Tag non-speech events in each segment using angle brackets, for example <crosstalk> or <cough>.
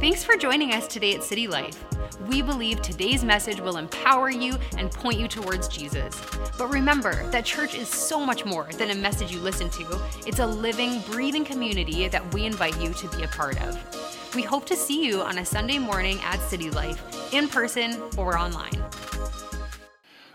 Thanks for joining us today at City Life. We believe today's message will empower you and point you towards Jesus. But remember that church is so much more than a message you listen to, it's a living, breathing community that we invite you to be a part of. We hope to see you on a Sunday morning at City Life, in person or online.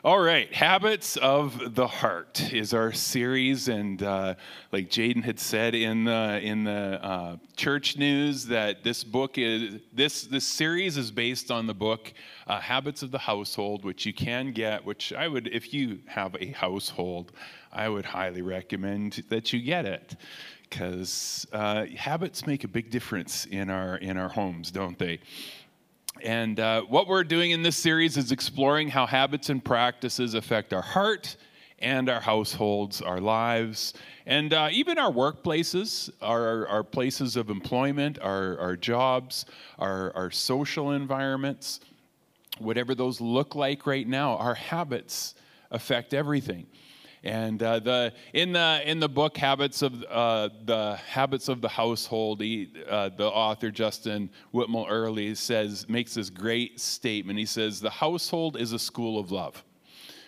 All right, Habits of the Heart is our series, and uh, like Jaden had said in the in the uh, church news, that this book is this this series is based on the book uh, Habits of the Household, which you can get. Which I would, if you have a household, I would highly recommend that you get it, because uh, habits make a big difference in our in our homes, don't they? And uh, what we're doing in this series is exploring how habits and practices affect our heart and our households, our lives, and uh, even our workplaces, our, our places of employment, our, our jobs, our, our social environments, whatever those look like right now, our habits affect everything. And uh, the in the in the book habits of uh, the habits of the household, he, uh, the author Justin Whitmore Earley says makes this great statement. He says the household is a school of love.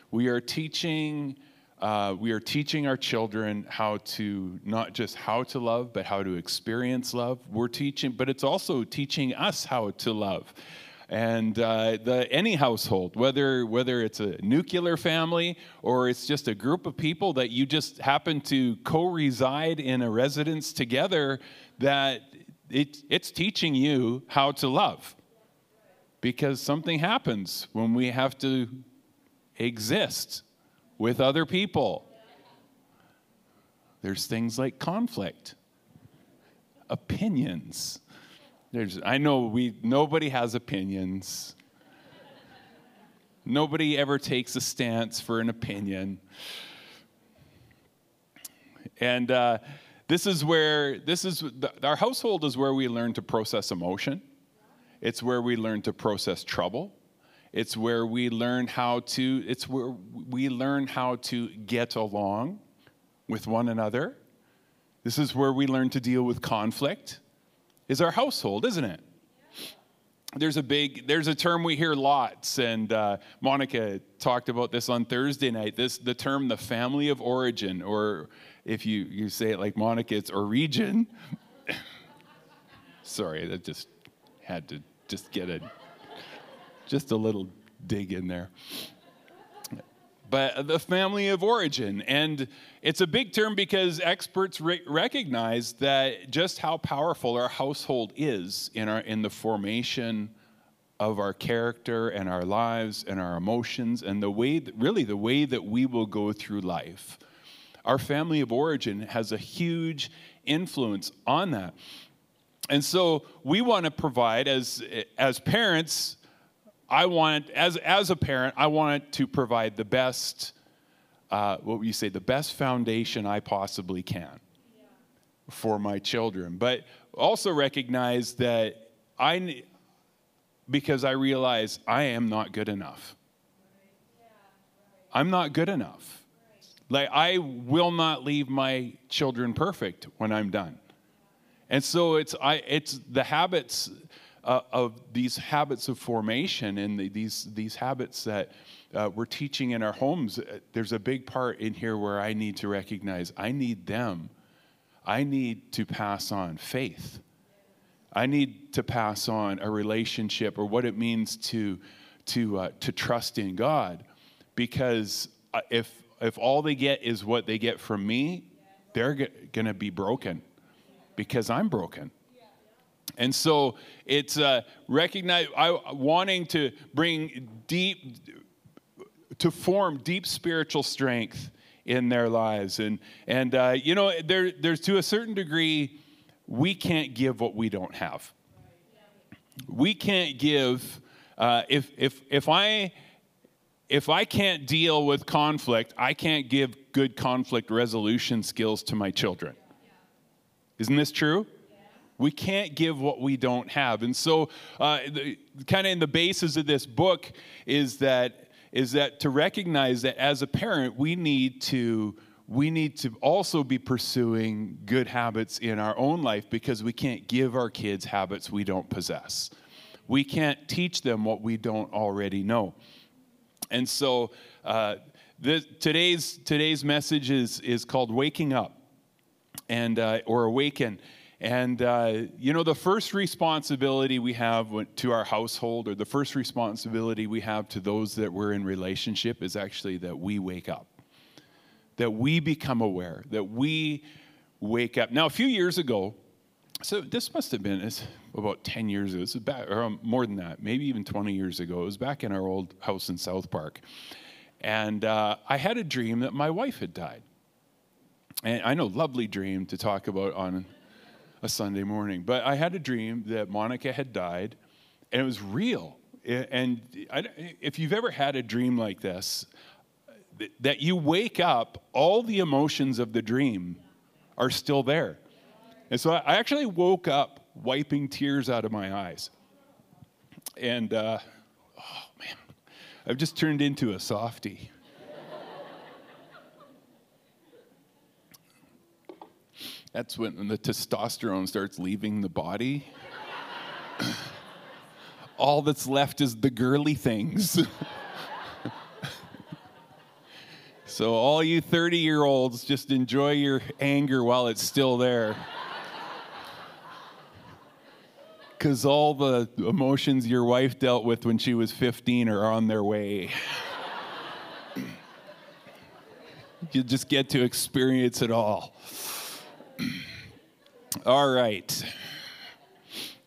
We are teaching. Uh, we are teaching our children how to not just how to love, but how to experience love. We're teaching, but it's also teaching us how to love and uh, the, any household, whether, whether it's a nuclear family or it's just a group of people that you just happen to co reside in a residence together, that it, it's teaching you how to love. Because something happens when we have to exist with other people. There's things like conflict, opinions there's, I know we, nobody has opinions. nobody ever takes a stance for an opinion. And uh, this is where, this is, our household is where we learn to process emotion. It's where we learn to process trouble. It's where we learn how to, it's where we learn how to get along with one another. This is where we learn to deal with conflict is our household, isn't it? There's a big, there's a term we hear lots, and uh, Monica talked about this on Thursday night. This the term the family of origin, or if you you say it like Monica, it's origin. <laughs> Sorry, that just had to just get a just a little dig in there but the family of origin. And it's a big term because experts re- recognize that just how powerful our household is in, our, in the formation of our character and our lives and our emotions and the way, that, really, the way that we will go through life. Our family of origin has a huge influence on that. And so we want to provide, as, as parents, I want, as, as a parent, I want to provide the best, uh, what would you say, the best foundation I possibly can for my children. But also recognize that I, because I realize I am not good enough. I'm not good enough. Like, I will not leave my children perfect when I'm done. And so it's, I, it's the habits uh, of these habits of formation and the, these, these habits that uh, we're teaching in our homes, uh, there's a big part in here where I need to recognize I need them. I need to pass on faith. I need to pass on a relationship or what it means to, to, uh, to trust in God. Because uh, if, if all they get is what they get from me, they're g- going to be broken because I'm broken. And so it's uh, recognize I wanting to bring deep to form deep spiritual strength in their lives, and and uh, you know there there's to a certain degree we can't give what we don't have. We can't give uh, if if if I if I can't deal with conflict, I can't give good conflict resolution skills to my children. Isn't this true? We can't give what we don't have. And so, uh, kind of in the basis of this book is that is that to recognize that as a parent, we need to we need to also be pursuing good habits in our own life because we can't give our kids habits we don't possess. We can't teach them what we don't already know. And so uh, today's, today's message is, is called Waking Up and, uh, or Awaken. And, uh, you know, the first responsibility we have to our household, or the first responsibility we have to those that we're in relationship, is actually that we wake up, that we become aware, that we wake up. Now, a few years ago, so this must have been about 10 years ago, this or more than that, maybe even 20 years ago. It was back in our old house in South Park. And uh, I had a dream that my wife had died. And I know, lovely dream to talk about on a Sunday morning. But I had a dream that Monica had died, and it was real. And if you've ever had a dream like this, that you wake up, all the emotions of the dream are still there. And so I actually woke up wiping tears out of my eyes. And, uh, oh man, I've just turned into a softie. That's when the testosterone starts leaving the body. <laughs> All that's left is the girly things. <laughs> so, all you 30 year olds, just enjoy your anger while it's still there. Because all the emotions your wife dealt with when she was 15 are on their way. <laughs> you just get to experience it all. <clears throat> All right.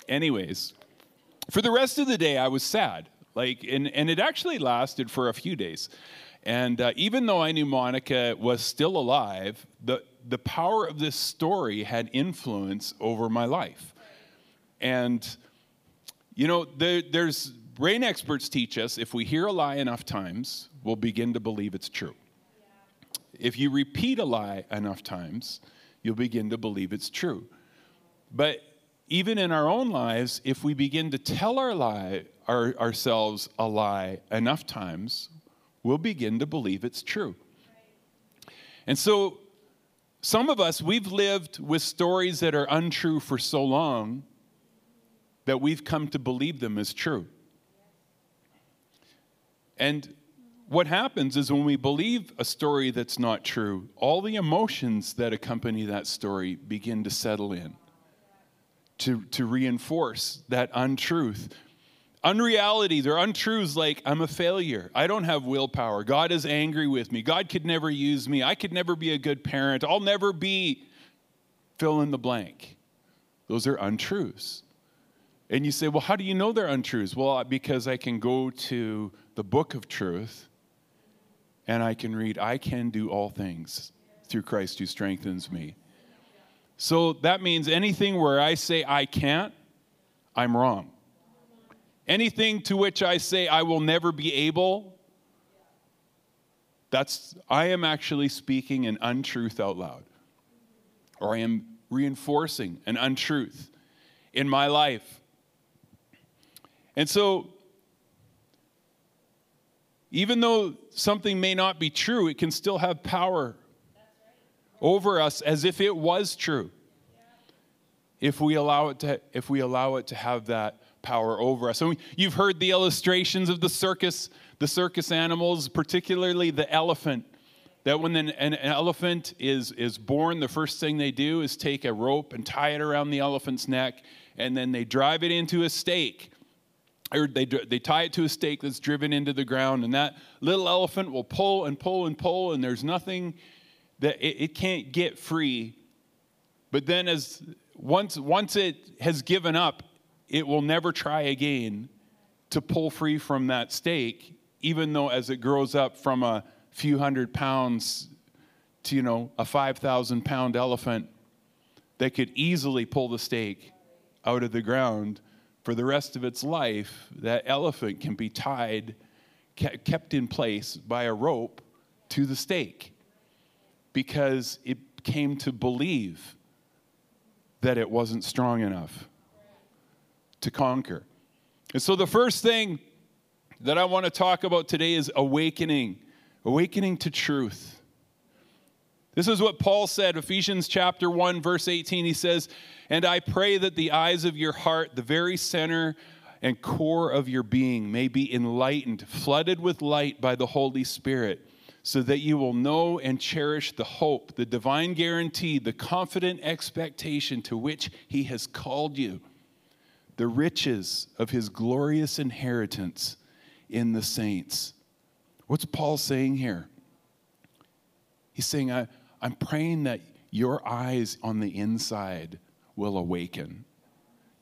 Anyways, for the rest of the day, I was sad. Like, and, and it actually lasted for a few days. And uh, even though I knew Monica was still alive, the, the power of this story had influence over my life. And, you know, there, there's brain experts teach us if we hear a lie enough times, we'll begin to believe it's true. If you repeat a lie enough times, you'll begin to believe it's true. But even in our own lives, if we begin to tell our lie, our, ourselves a lie enough times, we'll begin to believe it's true. And so, some of us, we've lived with stories that are untrue for so long that we've come to believe them as true. And what happens is when we believe a story that's not true, all the emotions that accompany that story begin to settle in to, to reinforce that untruth. Unreality, or untruths like, I'm a failure. I don't have willpower. God is angry with me. God could never use me. I could never be a good parent. I'll never be fill in the blank. Those are untruths. And you say, well, how do you know they're untruths? Well, because I can go to the book of truth and I can read, I can do all things through Christ who strengthens me. So that means anything where I say I can't, I'm wrong. Anything to which I say I will never be able, that's I am actually speaking an untruth out loud. Or I am reinforcing an untruth in my life. And so even though something may not be true, it can still have power over us as if it was true. If we allow it to, if we allow it to have that power over us. So you've heard the illustrations of the circus, the circus animals, particularly the elephant. That when an, an elephant is, is born, the first thing they do is take a rope and tie it around the elephant's neck, and then they drive it into a stake or they, they tie it to a stake that's driven into the ground, and that little elephant will pull and pull and pull, and there's nothing that it, it can't get free. But then, as once, once it has given up, it will never try again to pull free from that stake, even though as it grows up from a few hundred pounds to, you know, a 5,000 pound elephant that could easily pull the stake out of the ground for the rest of its life, that elephant can be tied, kept in place by a rope to the stake because it came to believe that it wasn't strong enough to conquer. And so, the first thing that I want to talk about today is awakening, awakening to truth. This is what Paul said, Ephesians chapter 1, verse 18. He says, And I pray that the eyes of your heart, the very center and core of your being, may be enlightened, flooded with light by the Holy Spirit, so that you will know and cherish the hope, the divine guarantee, the confident expectation to which He has called you, the riches of His glorious inheritance in the saints. What's Paul saying here? He's saying, I, I'm praying that your eyes on the inside will awaken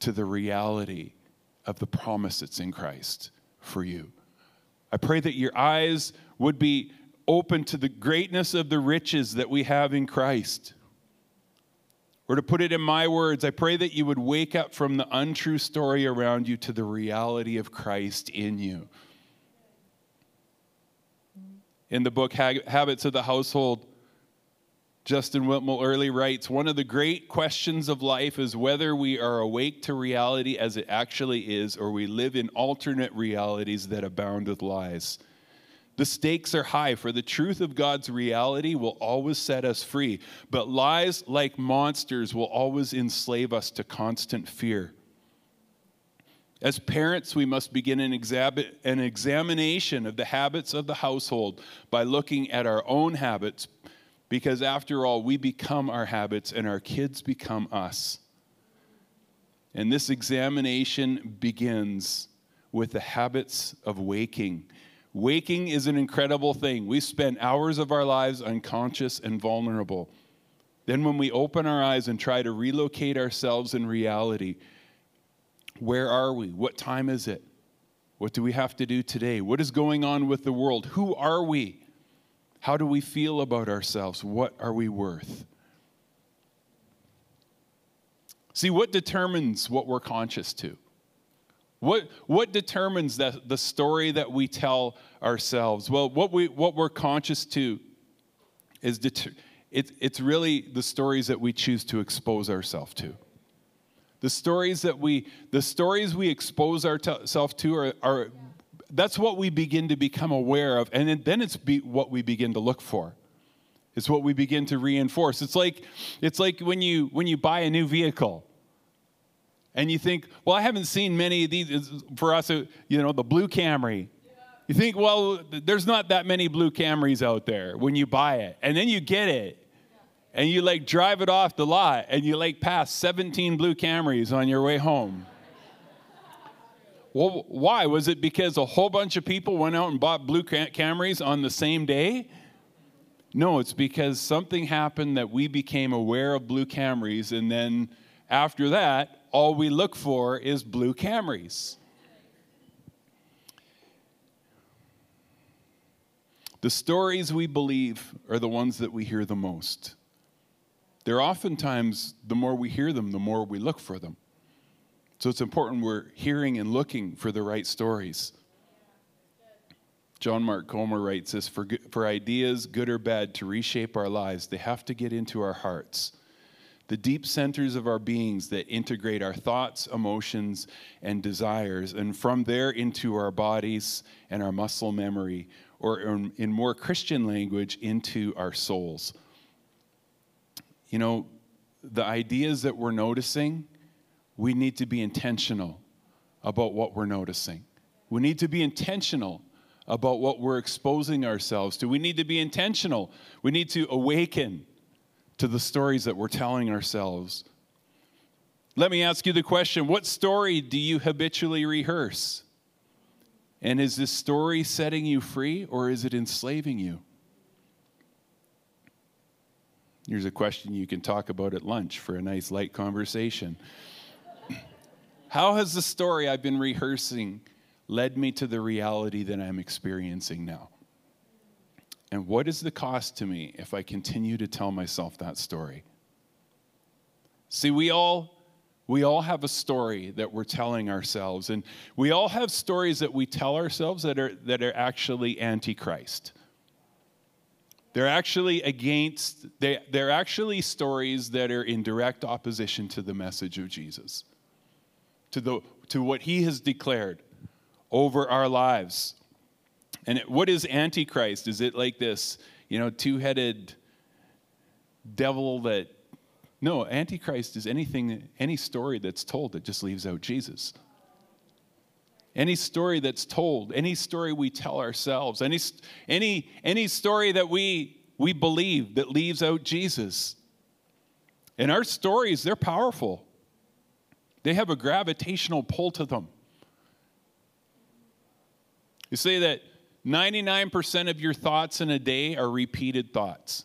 to the reality of the promise that's in Christ for you. I pray that your eyes would be open to the greatness of the riches that we have in Christ. Or to put it in my words, I pray that you would wake up from the untrue story around you to the reality of Christ in you. In the book Habits of the Household, Justin Whitmore Earley writes One of the great questions of life is whether we are awake to reality as it actually is, or we live in alternate realities that abound with lies. The stakes are high, for the truth of God's reality will always set us free, but lies like monsters will always enslave us to constant fear. As parents, we must begin an, an examination of the habits of the household by looking at our own habits because after all, we become our habits and our kids become us. And this examination begins with the habits of waking. Waking is an incredible thing. We spend hours of our lives unconscious and vulnerable. Then, when we open our eyes and try to relocate ourselves in reality, where are we? What time is it? What do we have to do today? What is going on with the world? Who are we? How do we feel about ourselves? What are we worth? See, what determines what we're conscious to? What, what determines that, the story that we tell ourselves? Well, what, we, what we're conscious to is deter, it, it's really the stories that we choose to expose ourselves to. The stories that we, the stories we expose ourselves to are, are that's what we begin to become aware of, and then it's be, what we begin to look for. It's what we begin to reinforce. It's like, it's like when, you, when you buy a new vehicle and you think, well, I haven't seen many of these. For us, uh, you know, the blue Camry. You think, well, there's not that many blue Camrys out there when you buy it. And then you get it and you like drive it off the lot and you like pass 17 blue Camrys on your way home. Well, why? Was it because a whole bunch of people went out and bought blue Camrys on the same day? No, it's because something happened that we became aware of blue Camrys, and then after that, all we look for is blue Camrys. The stories we believe are the ones that we hear the most. They're oftentimes, the more we hear them, the more we look for them. So it's important we're hearing and looking for the right stories. John Mark Comer writes this for, for ideas, good or bad, to reshape our lives, they have to get into our hearts. The deep centers of our beings that integrate our thoughts, emotions, and desires, and from there into our bodies and our muscle memory, or in, in more Christian language, into our souls. You know, the ideas that we're noticing, we need to be intentional about what we're noticing. We need to be intentional about what we're exposing ourselves to. We need to be intentional. We need to awaken to the stories that we're telling ourselves. Let me ask you the question what story do you habitually rehearse? And is this story setting you free or is it enslaving you? Here's a question you can talk about at lunch for a nice light conversation. How has the story I've been rehearsing led me to the reality that I'm experiencing now? And what is the cost to me if I continue to tell myself that story? See, we all we all have a story that we're telling ourselves and we all have stories that we tell ourselves that are that are actually antichrist. They're actually against they, they're actually stories that are in direct opposition to the message of Jesus to, the, to what he has declared over our lives. And what is Antichrist? Is it like this, you know, two headed devil that no, Antichrist is anything, any story that's told that just leaves out Jesus. Any story that's told, any story we tell ourselves, any, any, any story that we, we believe that leaves out Jesus. And our stories, they're powerful. They have a gravitational pull to them. You say that 99% of your thoughts in a day are repeated thoughts.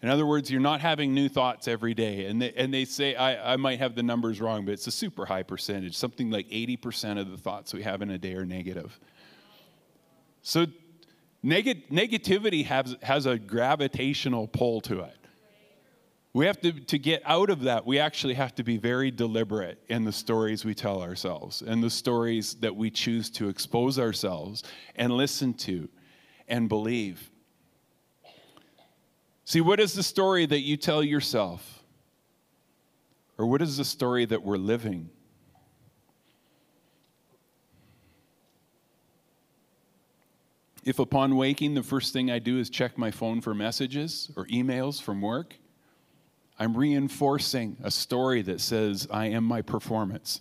In other words, you're not having new thoughts every day. And they, and they say, I, I might have the numbers wrong, but it's a super high percentage. Something like 80% of the thoughts we have in a day are negative. So neg- negativity has, has a gravitational pull to it. We have to, to get out of that, we actually have to be very deliberate in the stories we tell ourselves and the stories that we choose to expose ourselves and listen to and believe. See, what is the story that you tell yourself? Or what is the story that we're living? If upon waking, the first thing I do is check my phone for messages or emails from work, I'm reinforcing a story that says, I am my performance.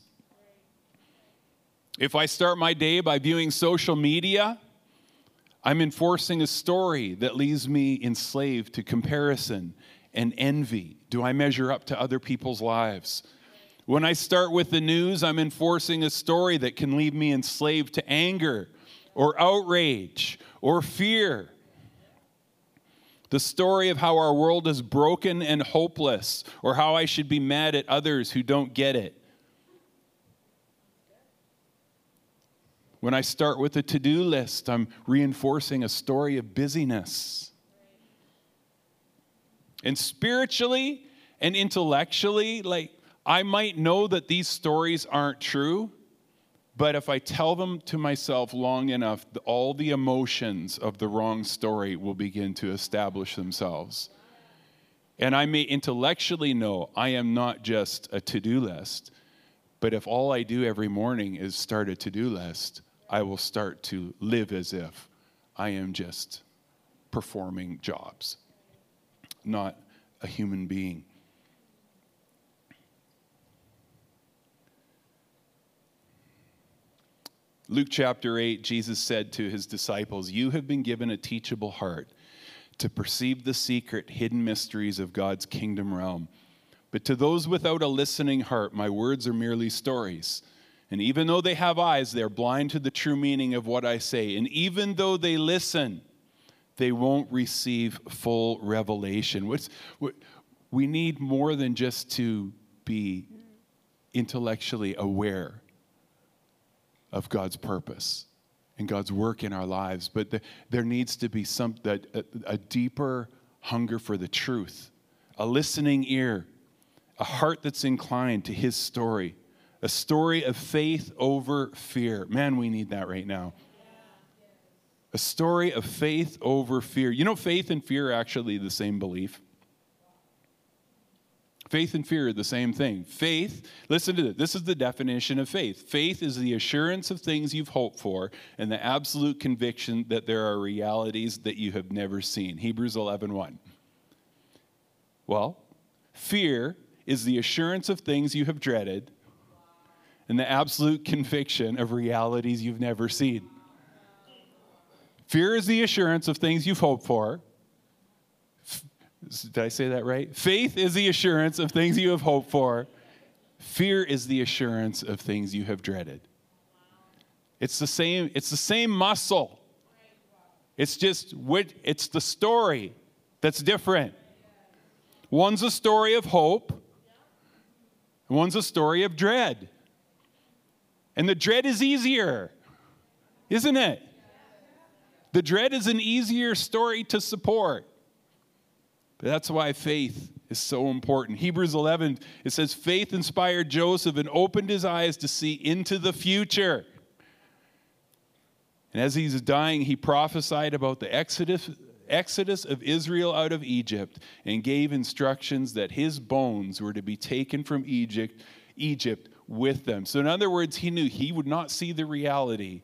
If I start my day by viewing social media, I'm enforcing a story that leaves me enslaved to comparison and envy. Do I measure up to other people's lives? When I start with the news, I'm enforcing a story that can leave me enslaved to anger or outrage or fear. The story of how our world is broken and hopeless, or how I should be mad at others who don't get it. When I start with a to do list, I'm reinforcing a story of busyness. And spiritually and intellectually, like, I might know that these stories aren't true, but if I tell them to myself long enough, all the emotions of the wrong story will begin to establish themselves. And I may intellectually know I am not just a to do list, but if all I do every morning is start a to do list, I will start to live as if I am just performing jobs, not a human being. Luke chapter 8, Jesus said to his disciples, You have been given a teachable heart to perceive the secret, hidden mysteries of God's kingdom realm. But to those without a listening heart, my words are merely stories and even though they have eyes, they're blind to the true meaning of what I say. And even though they listen, they won't receive full revelation. What's, what, we need more than just to be intellectually aware of God's purpose and God's work in our lives, but the, there needs to be some, a, a deeper hunger for the truth, a listening ear, a heart that's inclined to His story a story of faith over fear. Man, we need that right now. A story of faith over fear. You know, faith and fear are actually the same belief. Faith and fear are the same thing. Faith, listen to this. This is the definition of faith. Faith is the assurance of things you've hoped for and the absolute conviction that there are realities that you have never seen. Hebrews 11 1. Well, fear is the assurance of things you have dreaded and the absolute conviction of realities you've never seen. Fear is the assurance of things you've hoped for. Did I say that right? Faith is the assurance of things you have hoped for. Fear is the assurance of things you have dreaded. It's the same, it's the same muscle. It's just what it's the story that's different. One's a story of hope, one's a story of dread. And the dread is easier, isn't it? The dread is an easier story to support. But that's why faith is so important. Hebrews 11, it says, faith inspired Joseph and opened his eyes to see into the future. And as he's dying, he prophesied about the exodus, exodus of Israel out of Egypt and gave instructions that his bones were to be taken from Egypt, Egypt with them. So, in other words, he knew he would not see the reality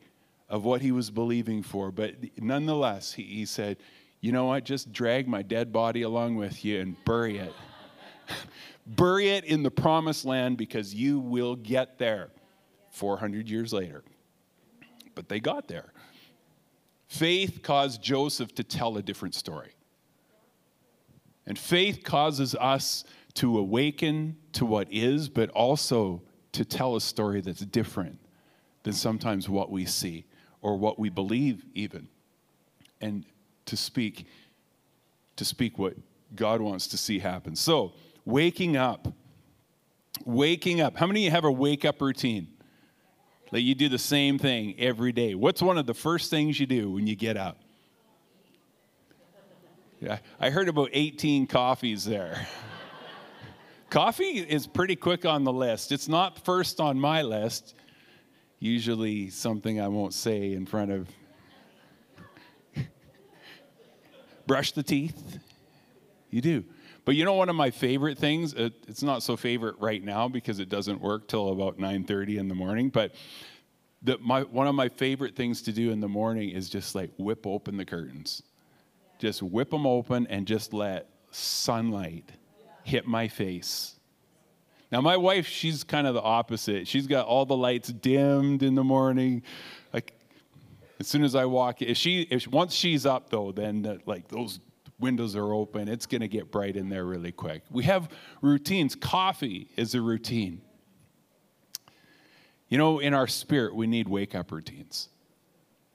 of what he was believing for, but nonetheless, he, he said, you know what? Just drag my dead body along with you and bury it. <laughs> bury it in the promised land because you will get there 400 years later. But they got there. Faith caused Joseph to tell a different story. And faith causes us to awaken to what is, but also to tell a story that's different than sometimes what we see or what we believe, even. And to speak, to speak what God wants to see happen. So, waking up. Waking up. How many of you have a wake up routine? That you do the same thing every day. What's one of the first things you do when you get up? Yeah, I heard about 18 coffees there. <laughs> Coffee is pretty quick on the list. It's not first on my list. Usually something I won't say in front of. Brush the teeth. You do. But you know one of my favorite things, uh, it's not so favorite right now because it doesn't work till about 9:30 in the morning, but the, my, one of my favorite things to do in the morning is just like whip open the curtains. Just whip them open and just let sunlight hit my face. Now, my wife, she's kind of the opposite. She's got all the lights dimmed in the morning. Like, as soon as I walk, if she, if once she's up though, then the, like those windows are open. It's going to get bright in there really quick. We have routines. Coffee is a routine. You know, in our spirit, we need wake up routines.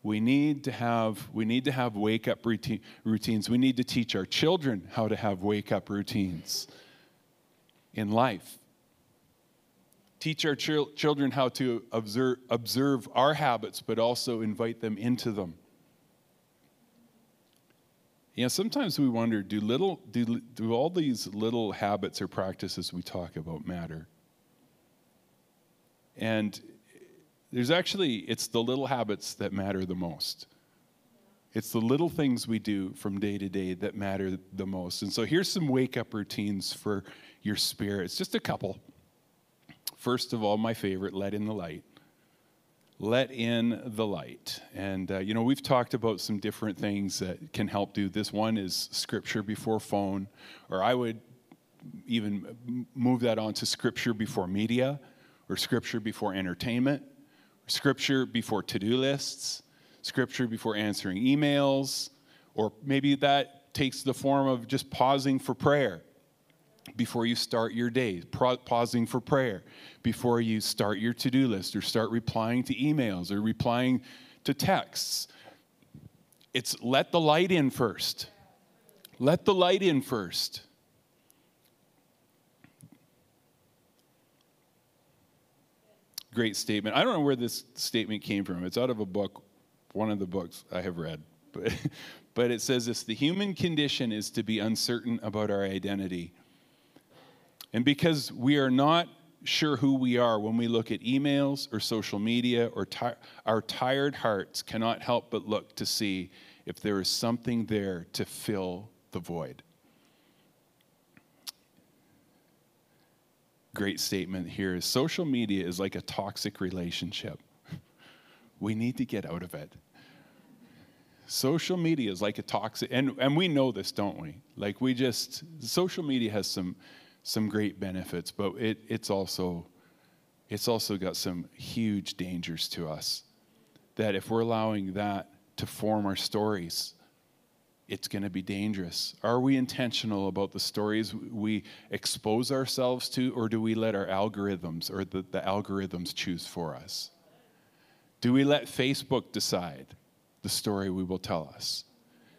We need to have we need to have wake up routine, routines. We need to teach our children how to have wake up routines in life. Teach our ch- children how to observe, observe our habits, but also invite them into them. You know, sometimes we wonder do, little, do, do all these little habits or practices we talk about matter? And there's actually, it's the little habits that matter the most. It's the little things we do from day to day that matter the most. And so here's some wake up routines for your spirit. It's just a couple. First of all, my favorite, let in the light. Let in the light. And, uh, you know, we've talked about some different things that can help do this. One is scripture before phone, or I would even move that on to scripture before media, or scripture before entertainment scripture before to do lists, scripture before answering emails, or maybe that takes the form of just pausing for prayer before you start your day, pausing for prayer before you start your to do list or start replying to emails or replying to texts. It's let the light in first. Let the light in first. great statement. I don't know where this statement came from. It's out of a book, one of the books I have read. <laughs> But, but it says this the human condition is to be uncertain about our identity. And because we are not sure who we are when we look at emails or social media, or our tired hearts cannot help but look to see if there is something there to fill the void. great statement here is social media is like a toxic relationship. <laughs> We need to get out of it. Social media is like a toxic, and, and we know this, don't we? Like we just, social media has some, some great benefits, but it, it's also, it's also got some huge dangers to us. That if we're allowing that to form our stories, it's going to be dangerous. Are we intentional about the stories we expose ourselves to, or do we let our algorithms or the, the algorithms choose for us? Do we let Facebook decide the story we will tell us?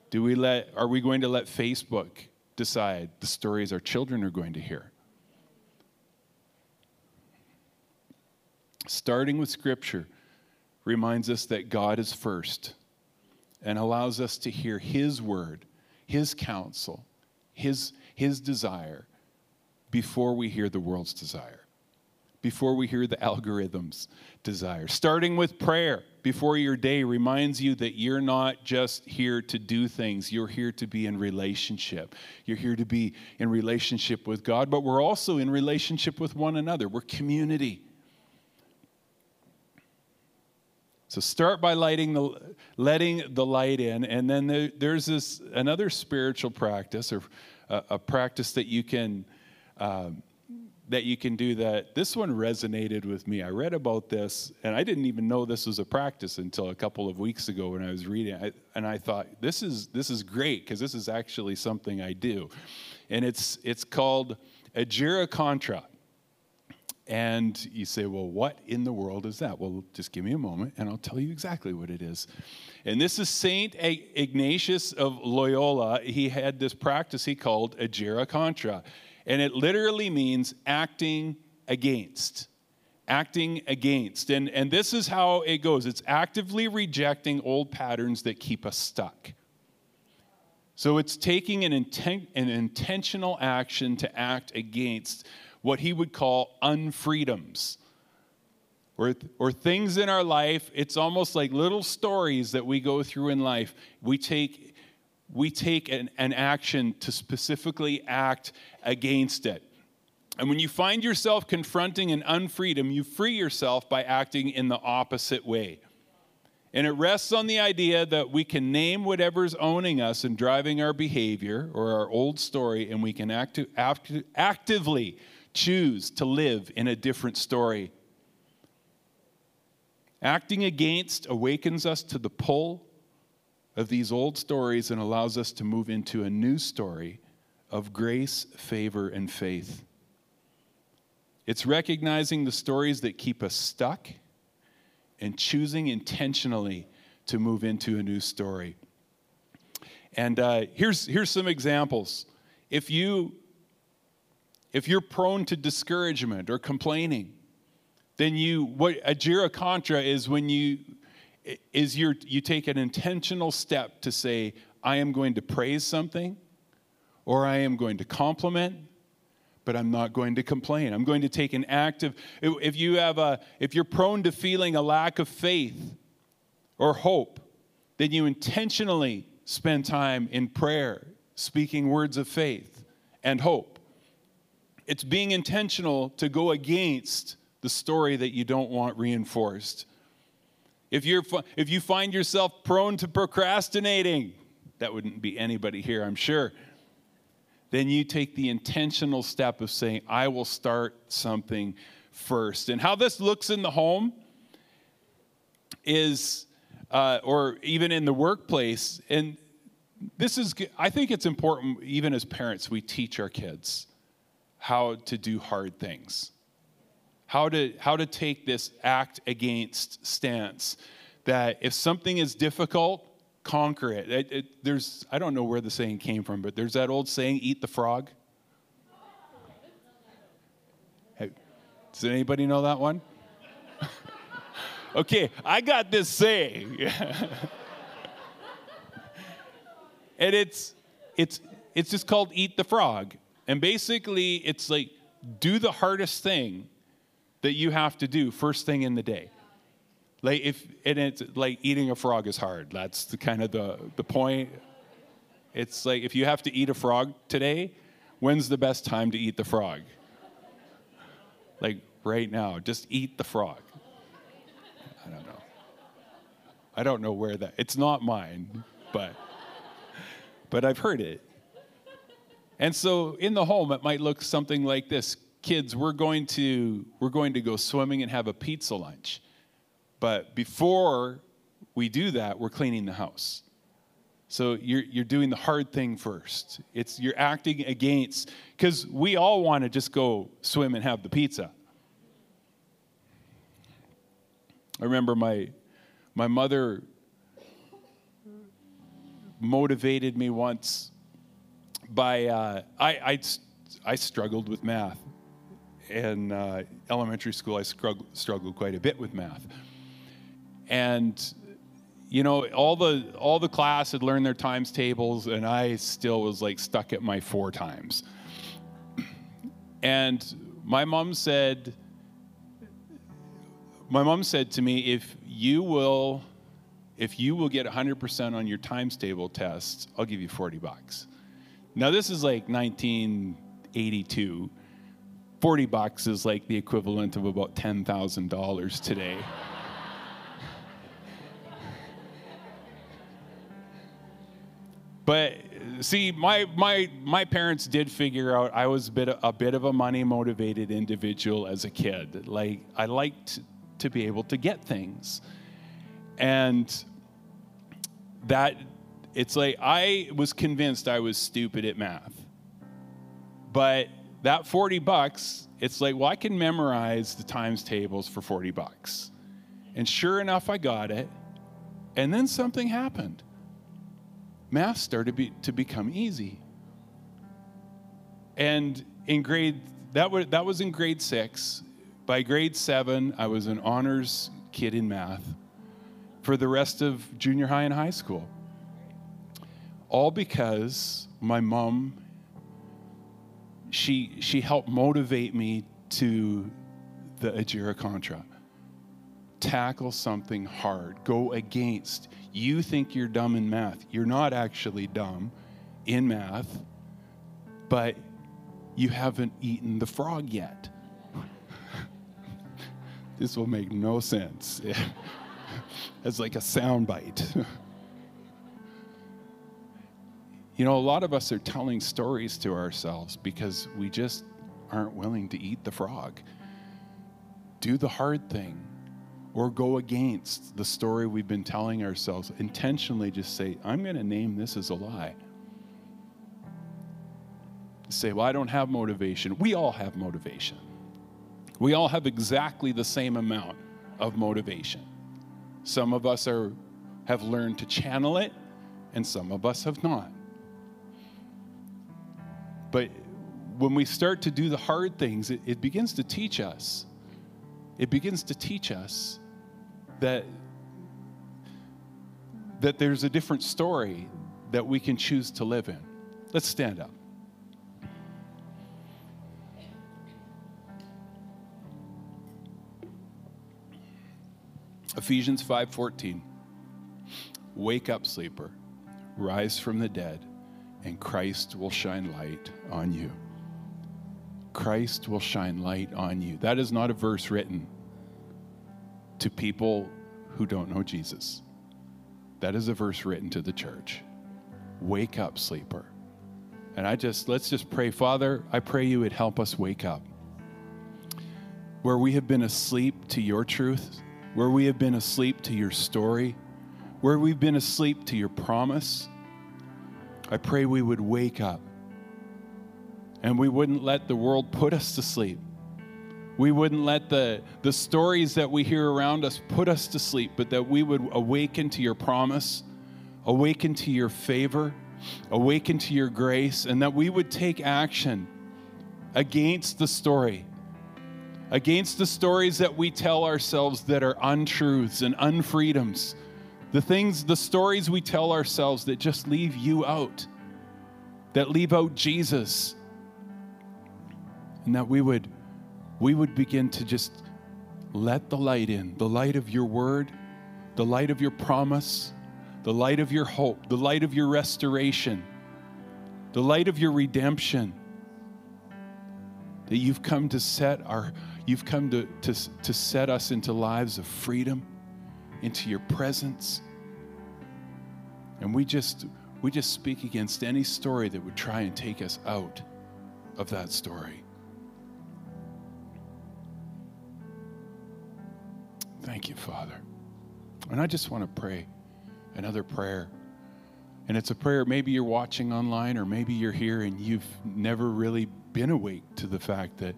Do we let, are we going to let Facebook decide the stories our children are going to hear? Starting with Scripture reminds us that God is first and allows us to hear His word, His counsel, His, His desire before we hear the world's desire, before we hear the algorithm's desire. Starting with prayer before your day reminds you that you're not just here to do things, you're here to be in relationship. You're here to be in relationship with God, but we're also in relationship with one another. We're community. So start by lighting the, letting the light in, and then there, there's this another spiritual practice or a, a practice that you can um, that you can do. That this one resonated with me. I read about this, and I didn't even know this was a practice until a couple of weeks ago when I was reading. and I thought this is this is great because this is actually something I do, and it's it's called Agere Contra. And you say, well, what in the world is that? Well, just give me a moment and I'll tell you exactly what it is. And this is Saint Ignatius of Loyola. He had this practice he called Agere Contra. And it literally means acting against. Acting against. And, and this is how it goes it's actively rejecting old patterns that keep us stuck. So it's taking an, inten- an intentional action to act against what he would call unfreedoms. Or, or things in our life, it's almost like little stories that we go through in life. We take, we take an, an action to specifically act against it. And when you find yourself confronting an unfreedom, you free yourself by acting in the opposite way. And it rests on the idea that we can name whatever's owning us and driving our behavior or our old story, and we can act, act, actively choose to live in a different story. Acting against awakens us to the pull of these old stories and allows us to move into a new story of grace, favor, and faith. It's recognizing the stories that keep us stuck and choosing intentionally to move into a new story. And uh, here's, here's some examples. If you if you're prone to discouragement or complaining, then you what agere contra is when you is your you take an intentional step to say I am going to praise something or I am going to compliment but I'm not going to complain. I'm going to take an active if you have a if you're prone to feeling a lack of faith or hope, then you intentionally spend time in prayer, speaking words of faith and hope. It's being intentional to go against the story that you don't want reinforced. If, you're, if you find yourself prone to procrastinating, that wouldn't be anybody here, I'm sure, then you take the intentional step of saying, I will start something first. And how this looks in the home is, uh, or even in the workplace, and this is, I think it's important, even as parents, we teach our kids how to do hard things, how to, how to take this act against stance. That if something is difficult, conquer it. It, it. There's, I don't know where the saying came from, but there's that old saying, eat the frog. Hey, does anybody know that one? <laughs> okay, I got this saying. <laughs> and it's, it's, it's just called eat the frog. And basically, it's like do the hardest thing that you have to do first thing in the day. Like if and it's like eating a frog is hard. That's the kind of the the point. It's like if you have to eat a frog today, when's the best time to eat the frog? Like right now, just eat the frog. I don't know. I don't know where that. It's not mine, but but I've heard it. And so in the home, it might look something like this Kids, we're going to, we're going to go swimming and have a pizza lunch. But before we do that, we're cleaning the house. So you're, you're doing the hard thing first. It's you're acting against because we all want to just go swim and have the pizza. I remember my my mother motivated me once by uh, I, I, I struggled with math in uh, elementary school. I struggled, struggled quite a bit with math, and you know all the all the class had learned their times tables, and I still was like stuck at my four times. And my mom said, my mom said to me, if you will, if you will get 100% on your times table tests, I'll give you 40 bucks. Now, this is like 1982. 40 bucks is like the equivalent of about $10,000 today. but see my my my parents did figure out I was a bit a bit of a money motivated individual as a kid. Like I liked to be able to get things. And that it's like I was convinced I was stupid at math. But that 40 bucks, it's like, well, I can memorize the times tables for 40 bucks. And sure enough, I got it. And then something happened. Math started be, to become easy. And in grade, that that was in grade six. By grade seven, I was an honors kid in math for the rest of junior high and high school. All because my mom she, she helped motivate me to the Agere Contra. Tackle something hard, go against. You think you're dumb in math. You're not actually dumb in math, but you haven't eaten the frog yet. <laughs> this will make no sense. <laughs> it's like a soundbite. <laughs> You know, a lot of us are telling stories to ourselves because we just aren't willing to eat the frog. Do the hard thing or go against the story we've been telling ourselves. Intentionally just say, I'm going to name this as a lie. Say, well, I don't have motivation. We all have motivation. We all have exactly the same amount of motivation. Some of us are, have learned to channel it, and some of us have not. But when we start to do the hard things, it, it begins to teach us. It begins to teach us that, that there's a different story that we can choose to live in. Let's stand up. Ephesians 5:14 Wake up sleeper rise from the dead and Christ will shine light on you. Christ will shine light on you. That is not a verse written to people who don't know Jesus. That is a verse written to the church. Wake up, sleeper. And I just, let's just pray. Father, I pray you would help us wake up. Where we have been asleep to your truth, where we have been asleep to your story, where we've been asleep to your promise I pray we would wake up and we wouldn't let the world put us to sleep. We wouldn't let the, the stories that we hear around us put us to sleep, but that we would awaken to your promise, awaken to your favor, awaken to your grace, and that we would take action against the story, against the stories that we tell ourselves that are untruths and unfreedoms the things, the stories we tell ourselves that just leave you out, that leave out Jesus. And that we would we would begin to just let the light in, the light of your word, the light of your promise, the light of your hope, the light of your restoration, the light of your redemption. That you've come to set our you've come to, to, to set us into lives of freedom into your presence. And we just we just speak against any story that would try and take us out of that story. Thank you, Father. And I just want to pray another prayer. And it's a prayer, maybe you're watching online or maybe you're here and you've never really been awake to the fact that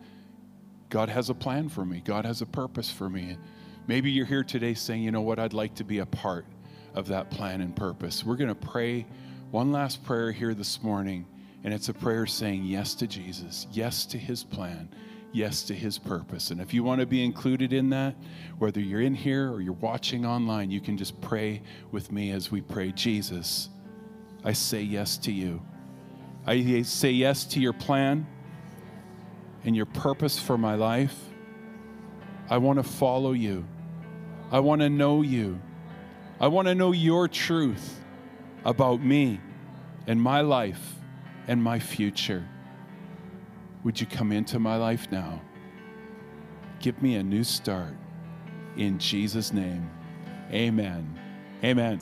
God has a plan for me, God has a purpose for me. Maybe you're here today saying, you know what, I'd like to be a part of that plan and purpose. We're going to pray one last prayer here this morning, and it's a prayer saying yes to Jesus, yes to his plan, yes to his purpose. And if you want to be included in that, whether you're in here or you're watching online, you can just pray with me as we pray Jesus, I say yes to you. I say yes to your plan and your purpose for my life. I want to follow you. I want to know you. I want to know your truth about me and my life and my future. Would you come into my life now? Give me a new start. In Jesus' name, amen. Amen.